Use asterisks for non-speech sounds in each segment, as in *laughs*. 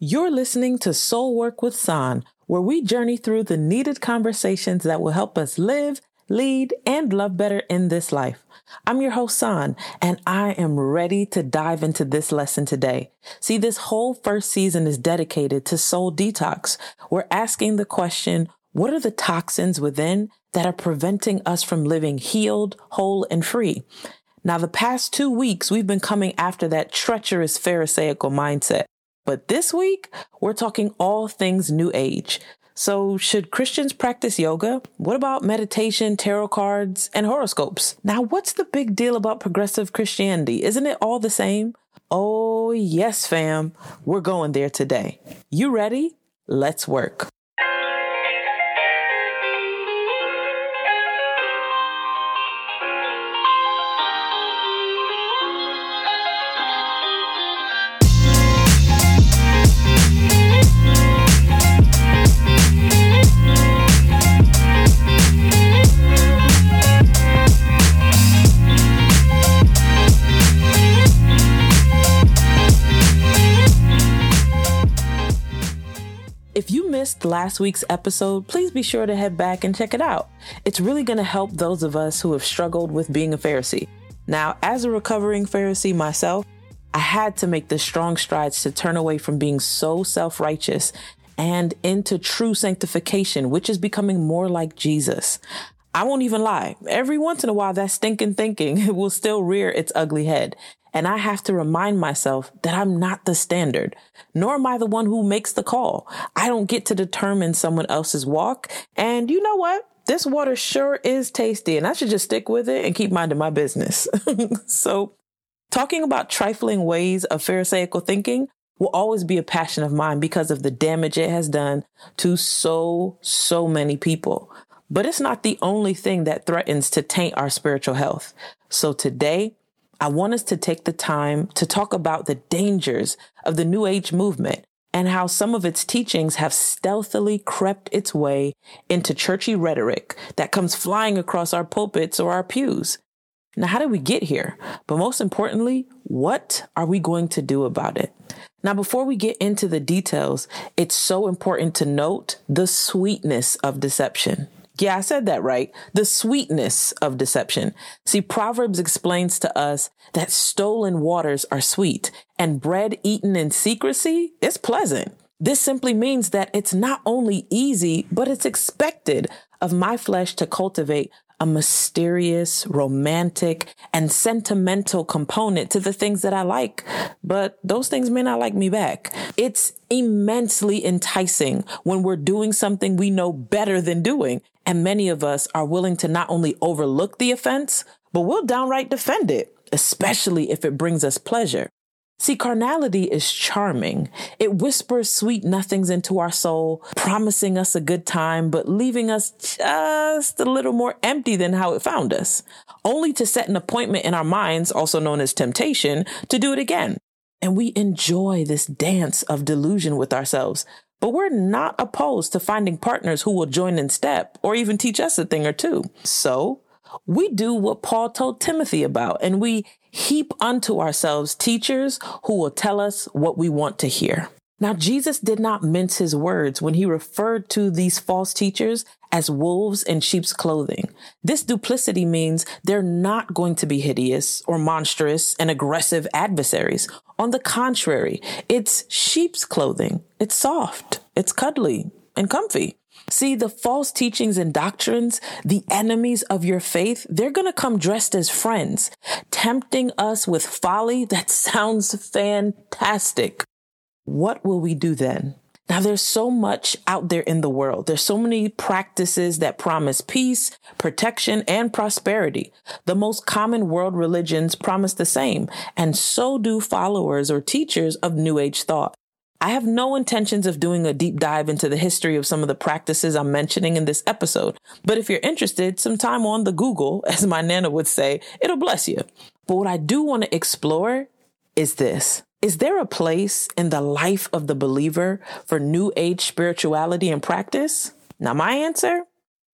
You're listening to Soul Work with Sahn, where we journey through the needed conversations that will help us live, lead, and love better in this life. I'm your host, Sahn, and I am ready to dive into this lesson today. See, this whole first season is dedicated to soul detox. We're asking the question, what are the toxins within that are preventing us from living healed, whole, and free? Now, the past two weeks, we've been coming after that treacherous Pharisaical mindset. But this week, we're talking all things new age. So, should Christians practice yoga? What about meditation, tarot cards, and horoscopes? Now, what's the big deal about progressive Christianity? Isn't it all the same? Oh, yes, fam. We're going there today. You ready? Let's work. Missed last week's episode, please be sure to head back and check it out. It's really going to help those of us who have struggled with being a Pharisee. Now, as a recovering Pharisee myself, I had to make the strong strides to turn away from being so self righteous and into true sanctification, which is becoming more like Jesus. I won't even lie. Every once in a while, that stinking thinking *laughs* will still rear its ugly head. And I have to remind myself that I'm not the standard, nor am I the one who makes the call. I don't get to determine someone else's walk. And you know what? This water sure is tasty and I should just stick with it and keep minding my business. *laughs* so talking about trifling ways of Pharisaical thinking will always be a passion of mine because of the damage it has done to so, so many people. But it's not the only thing that threatens to taint our spiritual health. So today, I want us to take the time to talk about the dangers of the New Age movement and how some of its teachings have stealthily crept its way into churchy rhetoric that comes flying across our pulpits or our pews. Now, how did we get here? But most importantly, what are we going to do about it? Now, before we get into the details, it's so important to note the sweetness of deception. Yeah, I said that right. The sweetness of deception. See, Proverbs explains to us that stolen waters are sweet and bread eaten in secrecy is pleasant. This simply means that it's not only easy, but it's expected of my flesh to cultivate a mysterious, romantic, and sentimental component to the things that I like, but those things may not like me back. It's immensely enticing when we're doing something we know better than doing. And many of us are willing to not only overlook the offense, but we'll downright defend it, especially if it brings us pleasure. See, carnality is charming. It whispers sweet nothings into our soul, promising us a good time, but leaving us just a little more empty than how it found us, only to set an appointment in our minds, also known as temptation, to do it again. And we enjoy this dance of delusion with ourselves, but we're not opposed to finding partners who will join in step or even teach us a thing or two. So we do what Paul told Timothy about, and we heap unto ourselves teachers who will tell us what we want to hear. Now, Jesus did not mince his words when he referred to these false teachers as wolves in sheep's clothing. This duplicity means they're not going to be hideous or monstrous and aggressive adversaries. On the contrary, it's sheep's clothing. It's soft, it's cuddly and comfy. See, the false teachings and doctrines, the enemies of your faith, they're going to come dressed as friends, tempting us with folly *laughs* that sounds fantastic. What will we do then? Now, there's so much out there in the world. There's so many practices that promise peace, protection, and prosperity. The most common world religions promise the same, and so do followers or teachers of New Age thought. I have no intentions of doing a deep dive into the history of some of the practices I'm mentioning in this episode, but if you're interested, some time on the Google, *laughs* as my Nana would say, it'll bless you. But what I do want to explore is this. Is there a place in the life of the believer for new age spirituality and practice? Now, my answer,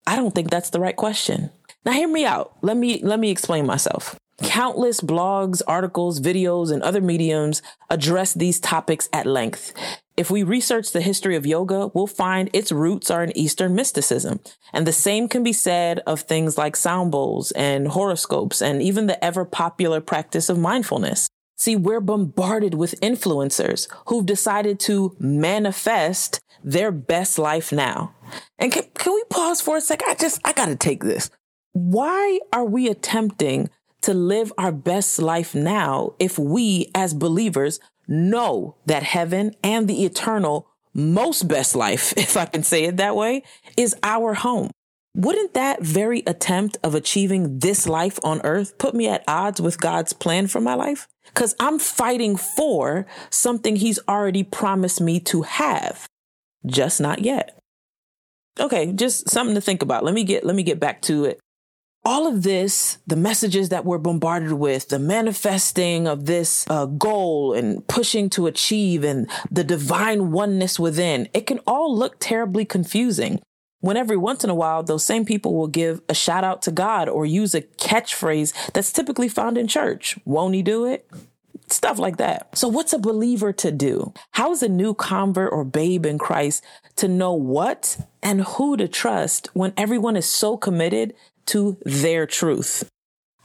I don't think that's the right question. Now, hear me out. Let me, let me explain myself. Countless blogs, articles, videos, and other mediums address these topics at length. If we research the history of yoga, we'll find its roots are in Eastern mysticism. And the same can be said of things like sound bowls and horoscopes and even the ever popular practice of mindfulness. See, we're bombarded with influencers who've decided to manifest their best life now. And can, can we pause for a sec? I just, I gotta take this. Why are we attempting to live our best life now if we as believers know that heaven and the eternal most best life, *laughs* if I can say it that way, is our home. Wouldn't that very attempt of achieving this life on earth put me at odds with God's plan for my life? Cause I'm fighting for something he's already promised me to have, just not yet. Okay, just something to think about. Let me get, let me get back to it all of this, the messages that we're bombarded with, the manifesting of this uh, goal and pushing to achieve and the divine oneness within, it can all look terribly confusing. When every once in a while, those same people will give a shout out to God or use a catchphrase that's typically found in church. Won't he do it? Stuff like that. So what's a believer to do? How is a new convert or babe in Christ to know what and who to trust when everyone is so committed to their truth.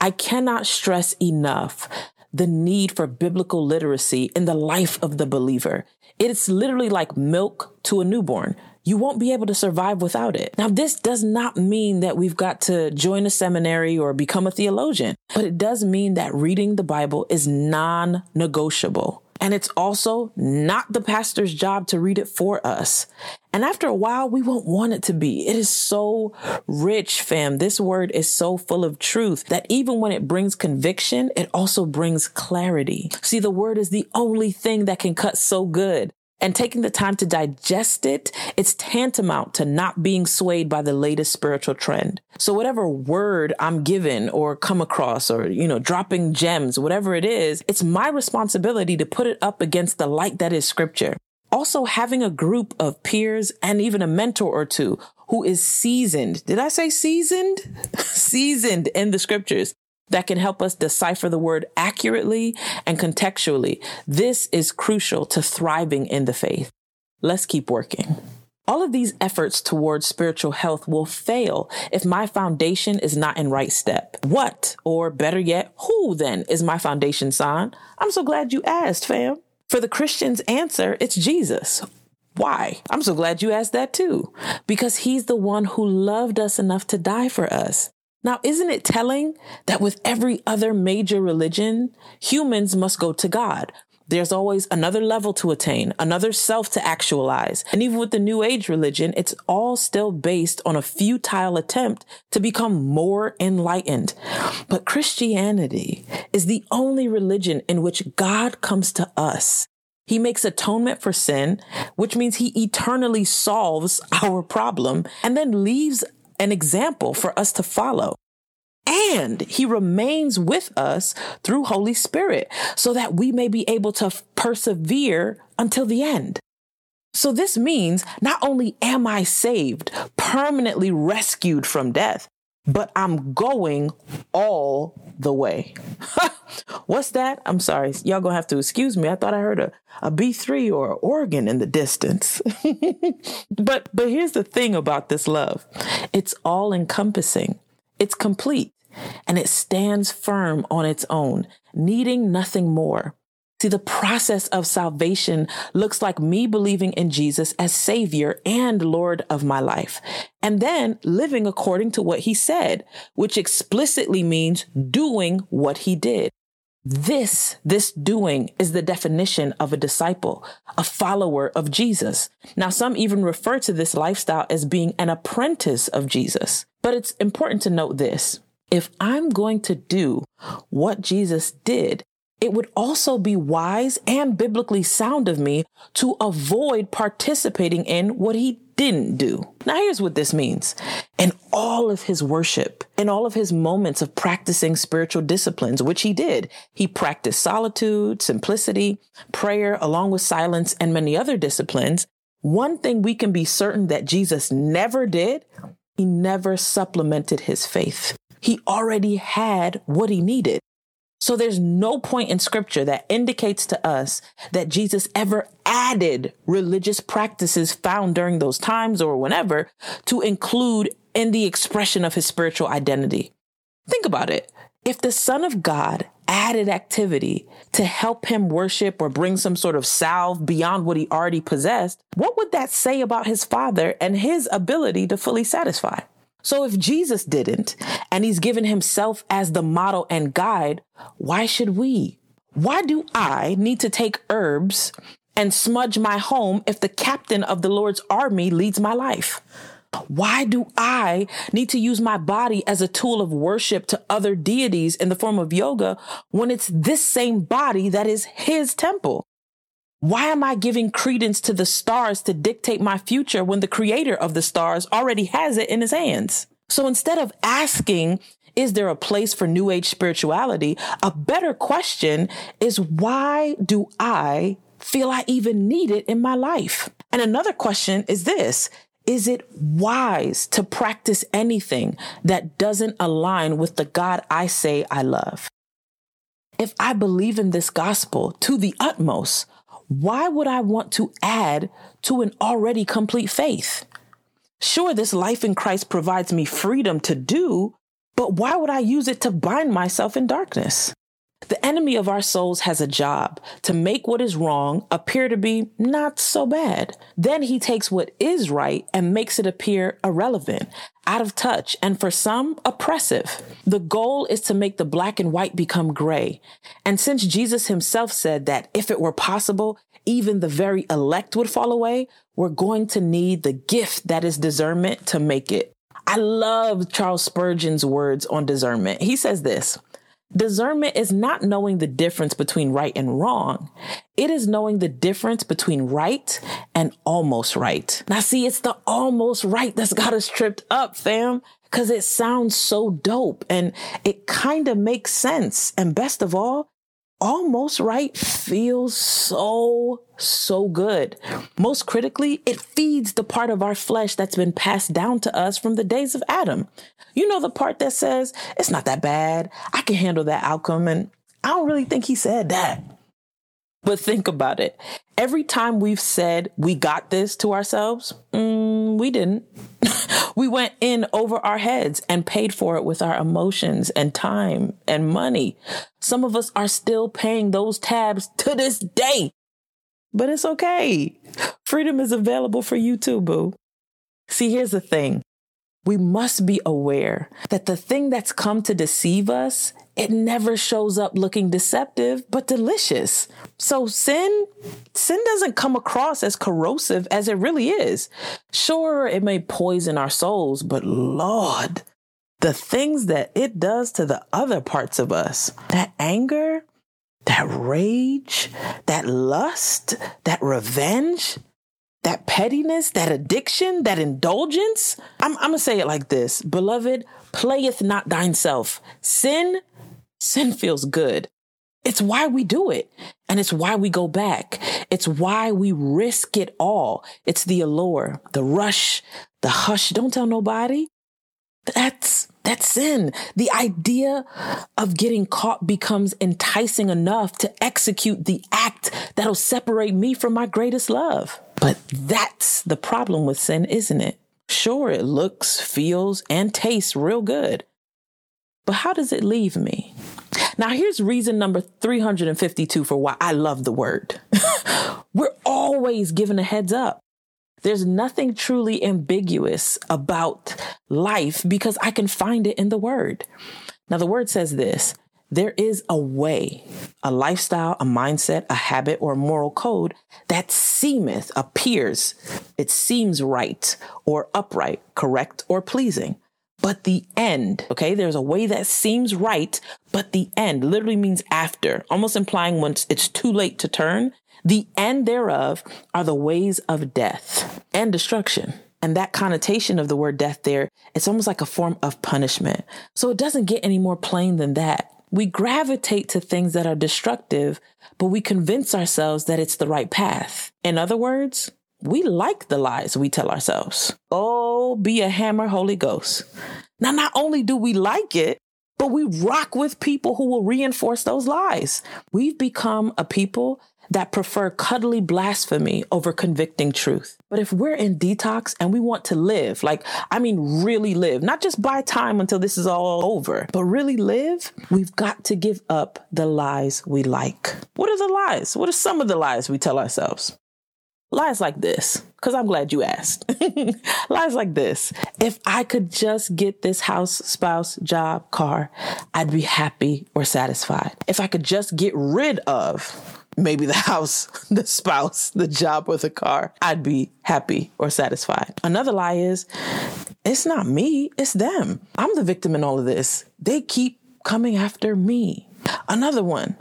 I cannot stress enough the need for biblical literacy in the life of the believer. It's literally like milk to a newborn. You won't be able to survive without it. Now, this does not mean that we've got to join a seminary or become a theologian, but it does mean that reading the Bible is non negotiable. And it's also not the pastor's job to read it for us. And after a while, we won't want it to be. It is so rich, fam. This word is so full of truth that even when it brings conviction, it also brings clarity. See, the word is the only thing that can cut so good and taking the time to digest it, it's tantamount to not being swayed by the latest spiritual trend. So whatever word I'm given or come across or, you know, dropping gems, whatever it is, it's my responsibility to put it up against the light that is scripture. Also having a group of peers and even a mentor or two who is seasoned. Did I say seasoned? *laughs* seasoned in the scriptures that can help us decipher the word accurately and contextually. This is crucial to thriving in the faith. Let's keep working. All of these efforts towards spiritual health will fail if my foundation is not in right step. What, or better yet, who then is my foundation son? I'm so glad you asked, fam. For the Christian's answer, it's Jesus. Why? I'm so glad you asked that too. Because he's the one who loved us enough to die for us. Now, isn't it telling that with every other major religion, humans must go to God? There's always another level to attain, another self to actualize. And even with the new age religion, it's all still based on a futile attempt to become more enlightened. But Christianity is the only religion in which God comes to us. He makes atonement for sin, which means he eternally solves our problem and then leaves an example for us to follow. And he remains with us through Holy Spirit so that we may be able to persevere until the end. So this means not only am I saved, permanently rescued from death, but I'm going all the way. *laughs* What's that? I'm sorry. Y'all gonna have to excuse me. I thought I heard a, a B3 or an organ in the distance. *laughs* but but here's the thing about this love. It's all encompassing. It's complete and it stands firm on its own, needing nothing more. See, the process of salvation looks like me believing in Jesus as Savior and Lord of my life, and then living according to what He said, which explicitly means doing what He did. This, this doing is the definition of a disciple, a follower of Jesus. Now, some even refer to this lifestyle as being an apprentice of Jesus. But it's important to note this. If I'm going to do what Jesus did, it would also be wise and biblically sound of me to avoid participating in what he didn't do. Now, here's what this means. In all of his worship, in all of his moments of practicing spiritual disciplines, which he did, he practiced solitude, simplicity, prayer, along with silence and many other disciplines. One thing we can be certain that Jesus never did, he never supplemented his faith. He already had what he needed. So there's no point in scripture that indicates to us that Jesus ever added religious practices found during those times or whenever to include in the expression of his spiritual identity. Think about it. If the Son of God added activity to help him worship or bring some sort of salve beyond what he already possessed, what would that say about his Father and his ability to fully satisfy? So if Jesus didn't, and he's given himself as the model and guide, why should we? Why do I need to take herbs and smudge my home if the captain of the Lord's army leads my life? Why do I need to use my body as a tool of worship to other deities in the form of yoga when it's this same body that is his temple? Why am I giving credence to the stars to dictate my future when the creator of the stars already has it in his hands? So instead of asking, is there a place for new age spirituality? A better question is why do I feel I even need it in my life? And another question is this. Is it wise to practice anything that doesn't align with the God I say I love? If I believe in this gospel to the utmost, why would I want to add to an already complete faith? Sure, this life in Christ provides me freedom to do, but why would I use it to bind myself in darkness? The enemy of our souls has a job to make what is wrong appear to be not so bad. Then he takes what is right and makes it appear irrelevant, out of touch, and for some, oppressive. The goal is to make the black and white become gray. And since Jesus himself said that if it were possible, even the very elect would fall away, we're going to need the gift that is discernment to make it. I love Charles Spurgeon's words on discernment. He says this. Discernment is not knowing the difference between right and wrong. It is knowing the difference between right and almost right. Now, see, it's the almost right that's got us tripped up, fam, because it sounds so dope and it kind of makes sense. And best of all, almost right feels so, so good. Most critically, it feeds the part of our flesh that's been passed down to us from the days of Adam. You know, the part that says, it's not that bad. I can handle that outcome. And I don't really think he said that. But think about it. Every time we've said we got this to ourselves, mm, we didn't. *laughs* we went in over our heads and paid for it with our emotions and time and money. Some of us are still paying those tabs to this day. But it's okay. Freedom is available for you too, boo. See, here's the thing we must be aware that the thing that's come to deceive us, it never shows up looking deceptive, but delicious. So sin, sin doesn't come across as corrosive as it really is. Sure, it may poison our souls, but Lord, the things that it does to the other parts of us, that anger, that rage, that lust, that revenge, that pettiness, that addiction, that indulgence. I'm, I'm gonna say it like this Beloved, playeth not thine self. Sin, sin feels good. It's why we do it. And it's why we go back. It's why we risk it all. It's the allure, the rush, the hush. Don't tell nobody. That's that's sin. The idea of getting caught becomes enticing enough to execute the act that'll separate me from my greatest love. But that's the problem with sin, isn't it? Sure, it looks, feels, and tastes real good. But how does it leave me? Now, here's reason number 352 for why I love the word. *laughs* We're always given a heads up. There's nothing truly ambiguous about life because I can find it in the word. Now, the word says this there is a way, a lifestyle, a mindset, a habit, or a moral code that seemeth, appears, it seems right or upright, correct or pleasing. But the end, okay, there's a way that seems right, but the end literally means after, almost implying once it's too late to turn. The end thereof are the ways of death and destruction. And that connotation of the word death there, it's almost like a form of punishment. So it doesn't get any more plain than that. We gravitate to things that are destructive, but we convince ourselves that it's the right path. In other words, we like the lies we tell ourselves. Oh, be a hammer, Holy Ghost. Now, not only do we like it, but we rock with people who will reinforce those lies. We've become a people that prefer cuddly blasphemy over convicting truth. But if we're in detox and we want to live, like, I mean, really live, not just buy time until this is all over, but really live, we've got to give up the lies we like. What are the lies? What are some of the lies we tell ourselves? Lies like this, because I'm glad you asked. *laughs* Lies like this. If I could just get this house, spouse, job, car, I'd be happy or satisfied. If I could just get rid of maybe the *laughs* house, the spouse, the job, or the car, I'd be happy or satisfied. Another lie is it's not me, it's them. I'm the victim in all of this. They keep coming after me. Another one,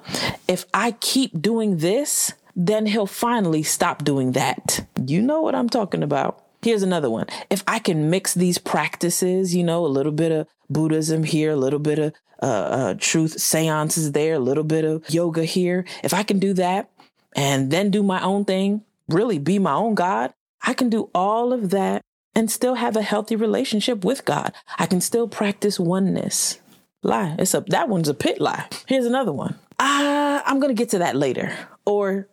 if I keep doing this, then he'll finally stop doing that. You know what I'm talking about. Here's another one. If I can mix these practices, you know, a little bit of Buddhism here, a little bit of uh, uh, truth seances there, a little bit of yoga here. If I can do that and then do my own thing, really be my own God, I can do all of that and still have a healthy relationship with God. I can still practice oneness. Lie. It's a that one's a pit lie. Here's another one. Uh, I'm gonna get to that later. Or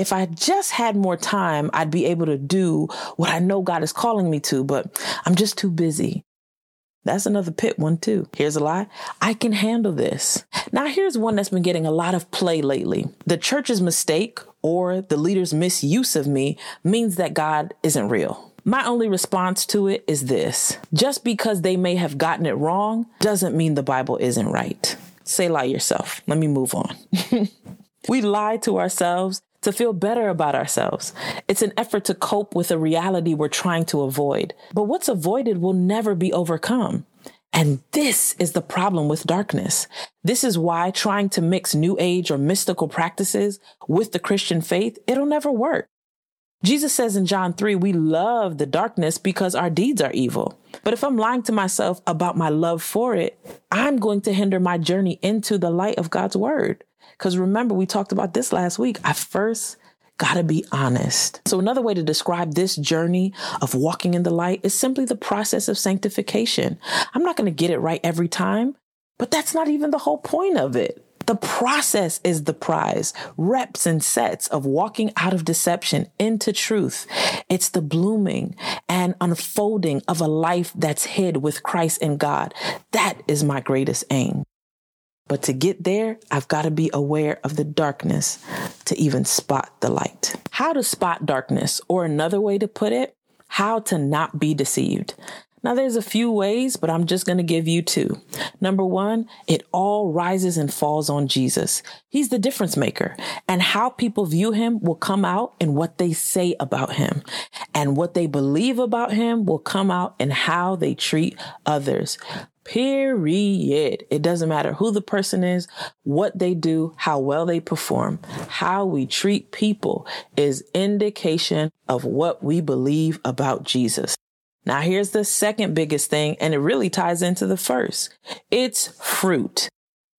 if I just had more time, I'd be able to do what I know God is calling me to, but I'm just too busy. That's another pit one too. Here's a lie. I can handle this. Now here's one that's been getting a lot of play lately. The church's mistake or the leader's misuse of me means that God isn't real. My only response to it is this. Just because they may have gotten it wrong doesn't mean the Bible isn't right. Say lie yourself. Let me move on. *laughs* we lie to ourselves to feel better about ourselves. It's an effort to cope with a reality we're trying to avoid. But what's avoided will never be overcome. And this is the problem with darkness. This is why trying to mix new age or mystical practices with the Christian faith, it'll never work. Jesus says in John 3, we love the darkness because our deeds are evil. But if I'm lying to myself about my love for it, I'm going to hinder my journey into the light of God's word. Because remember, we talked about this last week. I first got to be honest. So, another way to describe this journey of walking in the light is simply the process of sanctification. I'm not to get it right every time, but that's not even the whole point of it. The process is the prize, reps and sets of walking out of deception into truth. It's the blooming and unfolding of a life that's hid with Christ in God. That is my greatest aim. But to get there, I've got to be aware of the darkness to even spot the light. How to spot darkness, or another way to put it, how to not be deceived. Now, there's a few ways, but I'm just going to give you two. Number one, it all rises and falls on Jesus. He's the difference maker, and how people view him will come out in what they say about him, and what they believe about him will come out in how they treat others. Period. It doesn't matter who the person is, what they do, how well they perform. How we treat people is indication of what we believe about Jesus. Now here's the second biggest thing, and it really ties into the first. It's fruit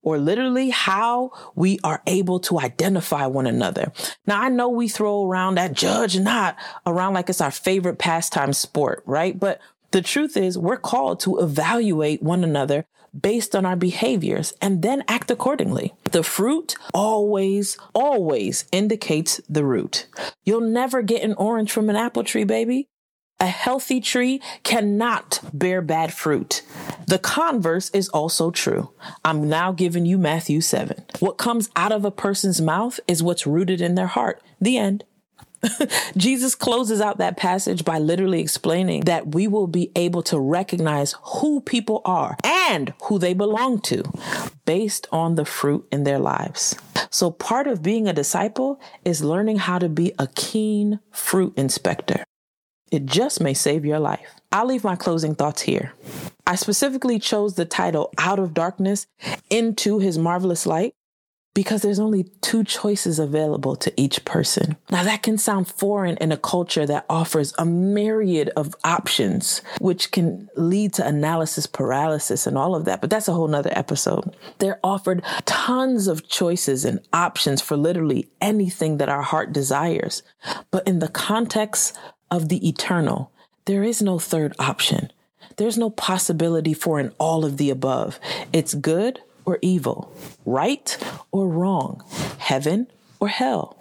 or literally how we are able to identify one another. Now, I know we throw around that judge not around like it's our favorite pastime sport, right? But the truth is, we're called to evaluate one another based on our behaviors and then act accordingly. The fruit always, always indicates the root. You'll never get an orange from an apple tree, baby. A healthy tree cannot bear bad fruit. The converse is also true. I'm now giving you Matthew 7. What comes out of a person's mouth is what's rooted in their heart. The end. *laughs* Jesus closes out that passage by literally explaining that we will be able to recognize who people are and who they belong to based on the fruit in their lives. So part of being a disciple is learning how to be a keen fruit inspector. It just may save your life. I'll leave my closing thoughts here. I specifically chose the title Out of Darkness into His Marvelous Light because there's only two choices available to each person. Now, that can sound foreign in a culture that offers a myriad of options, which can lead to analysis paralysis and all of that, but that's a whole nother episode. They're offered tons of choices and options for literally anything that our heart desires. But in the context of the eternal, there is no third option. There's no possibility for an all of the above. It's good or evil, right or wrong, heaven or hell,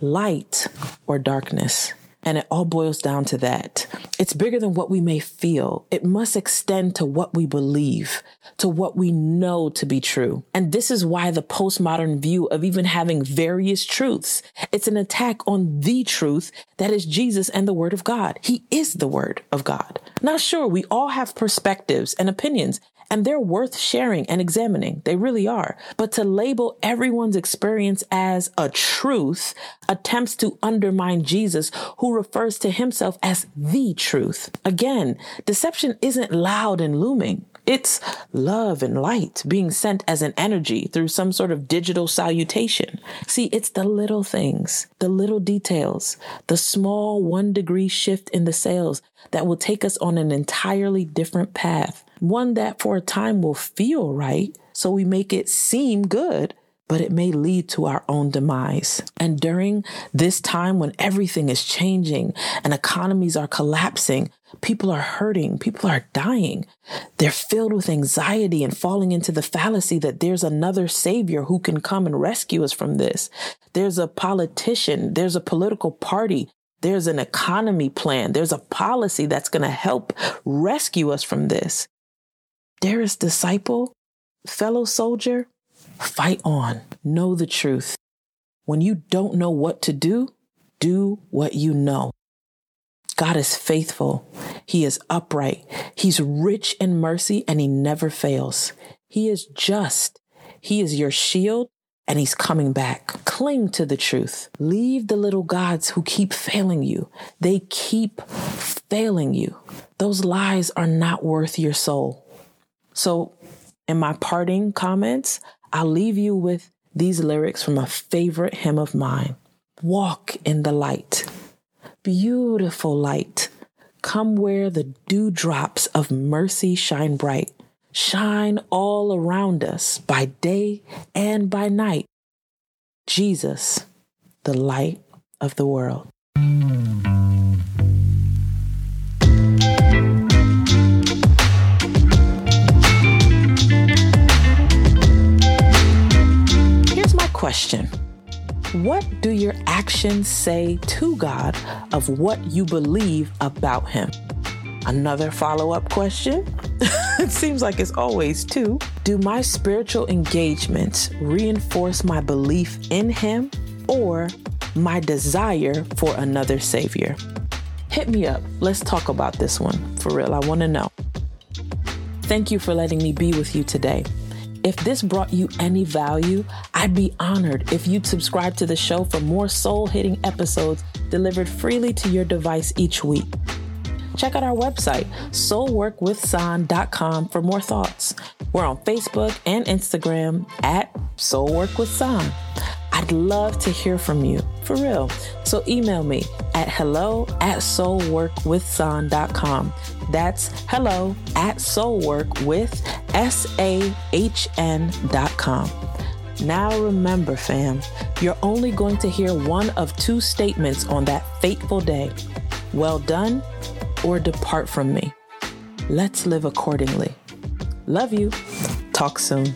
light or darkness. And it all boils down to that. It's bigger than what we may feel. It must extend to what we believe, to what we know to be true. And this is why the postmodern view of even having various truths, it's an attack on the truth that is Jesus and the word of God. He is the word of God. Now, sure, we all have perspectives and opinions and they're worth sharing and examining. They really are. But to label everyone's experience as a truth attempts to undermine Jesus, who refers to himself as the truth. Again, deception isn't loud and looming. It's love and light being sent as an energy through some sort of digital salutation. See, it's the little things, the little details, the small one degree shift in the sails that will take us on an entirely different path. One that for a time will feel right, so we make it seem good, but it may lead to our own demise. And during this time when everything is changing and economies are collapsing, people are hurting, people are dying. They're filled with anxiety and falling into the fallacy that there's another savior who can come and rescue us from this. There's a politician, there's a political party there's an economy plan. There's a policy that's going to help rescue us from this. Dearest disciple, fellow soldier, fight on. Know the truth. When you don't know what to do, do what you know. God is faithful. He is upright. He's rich in mercy and he never fails. He is just. He is your shield and he's coming back. Cling to the truth. Leave the little gods who keep failing you. They keep failing you. Those lies are not worth your soul. So, in my parting comments, I'll leave you with these lyrics from a favorite hymn of mine Walk in the light, beautiful light. Come where the dewdrops of mercy shine bright. Shine all around us by day and by night. Jesus, the light of the world. Question What do your actions say to God of what you believe about Him? Another follow up question. *laughs* it seems like it's always two. Do my spiritual engagements reinforce my belief in Him or my desire for another Savior? Hit me up. Let's talk about this one. For real, I want to know. Thank you for letting me be with you today. If this brought you any value, I'd be honored if you'd subscribe to the show for more soul hitting episodes delivered freely to your device each week. Check out our website, soulworkwithsahn.com, for more thoughts. We're on Facebook and Instagram at soulworkwithsahn. I'd love to hear from you, for real. So email me at hello at soulworkwithsahn.com. That's hello at soulworkwith.S-A-H-N.com. Now remember, fam, you're only going to hear one of two statements on that fateful day. Well done or depart from me. Let's live accordingly. Love you. Talk soon.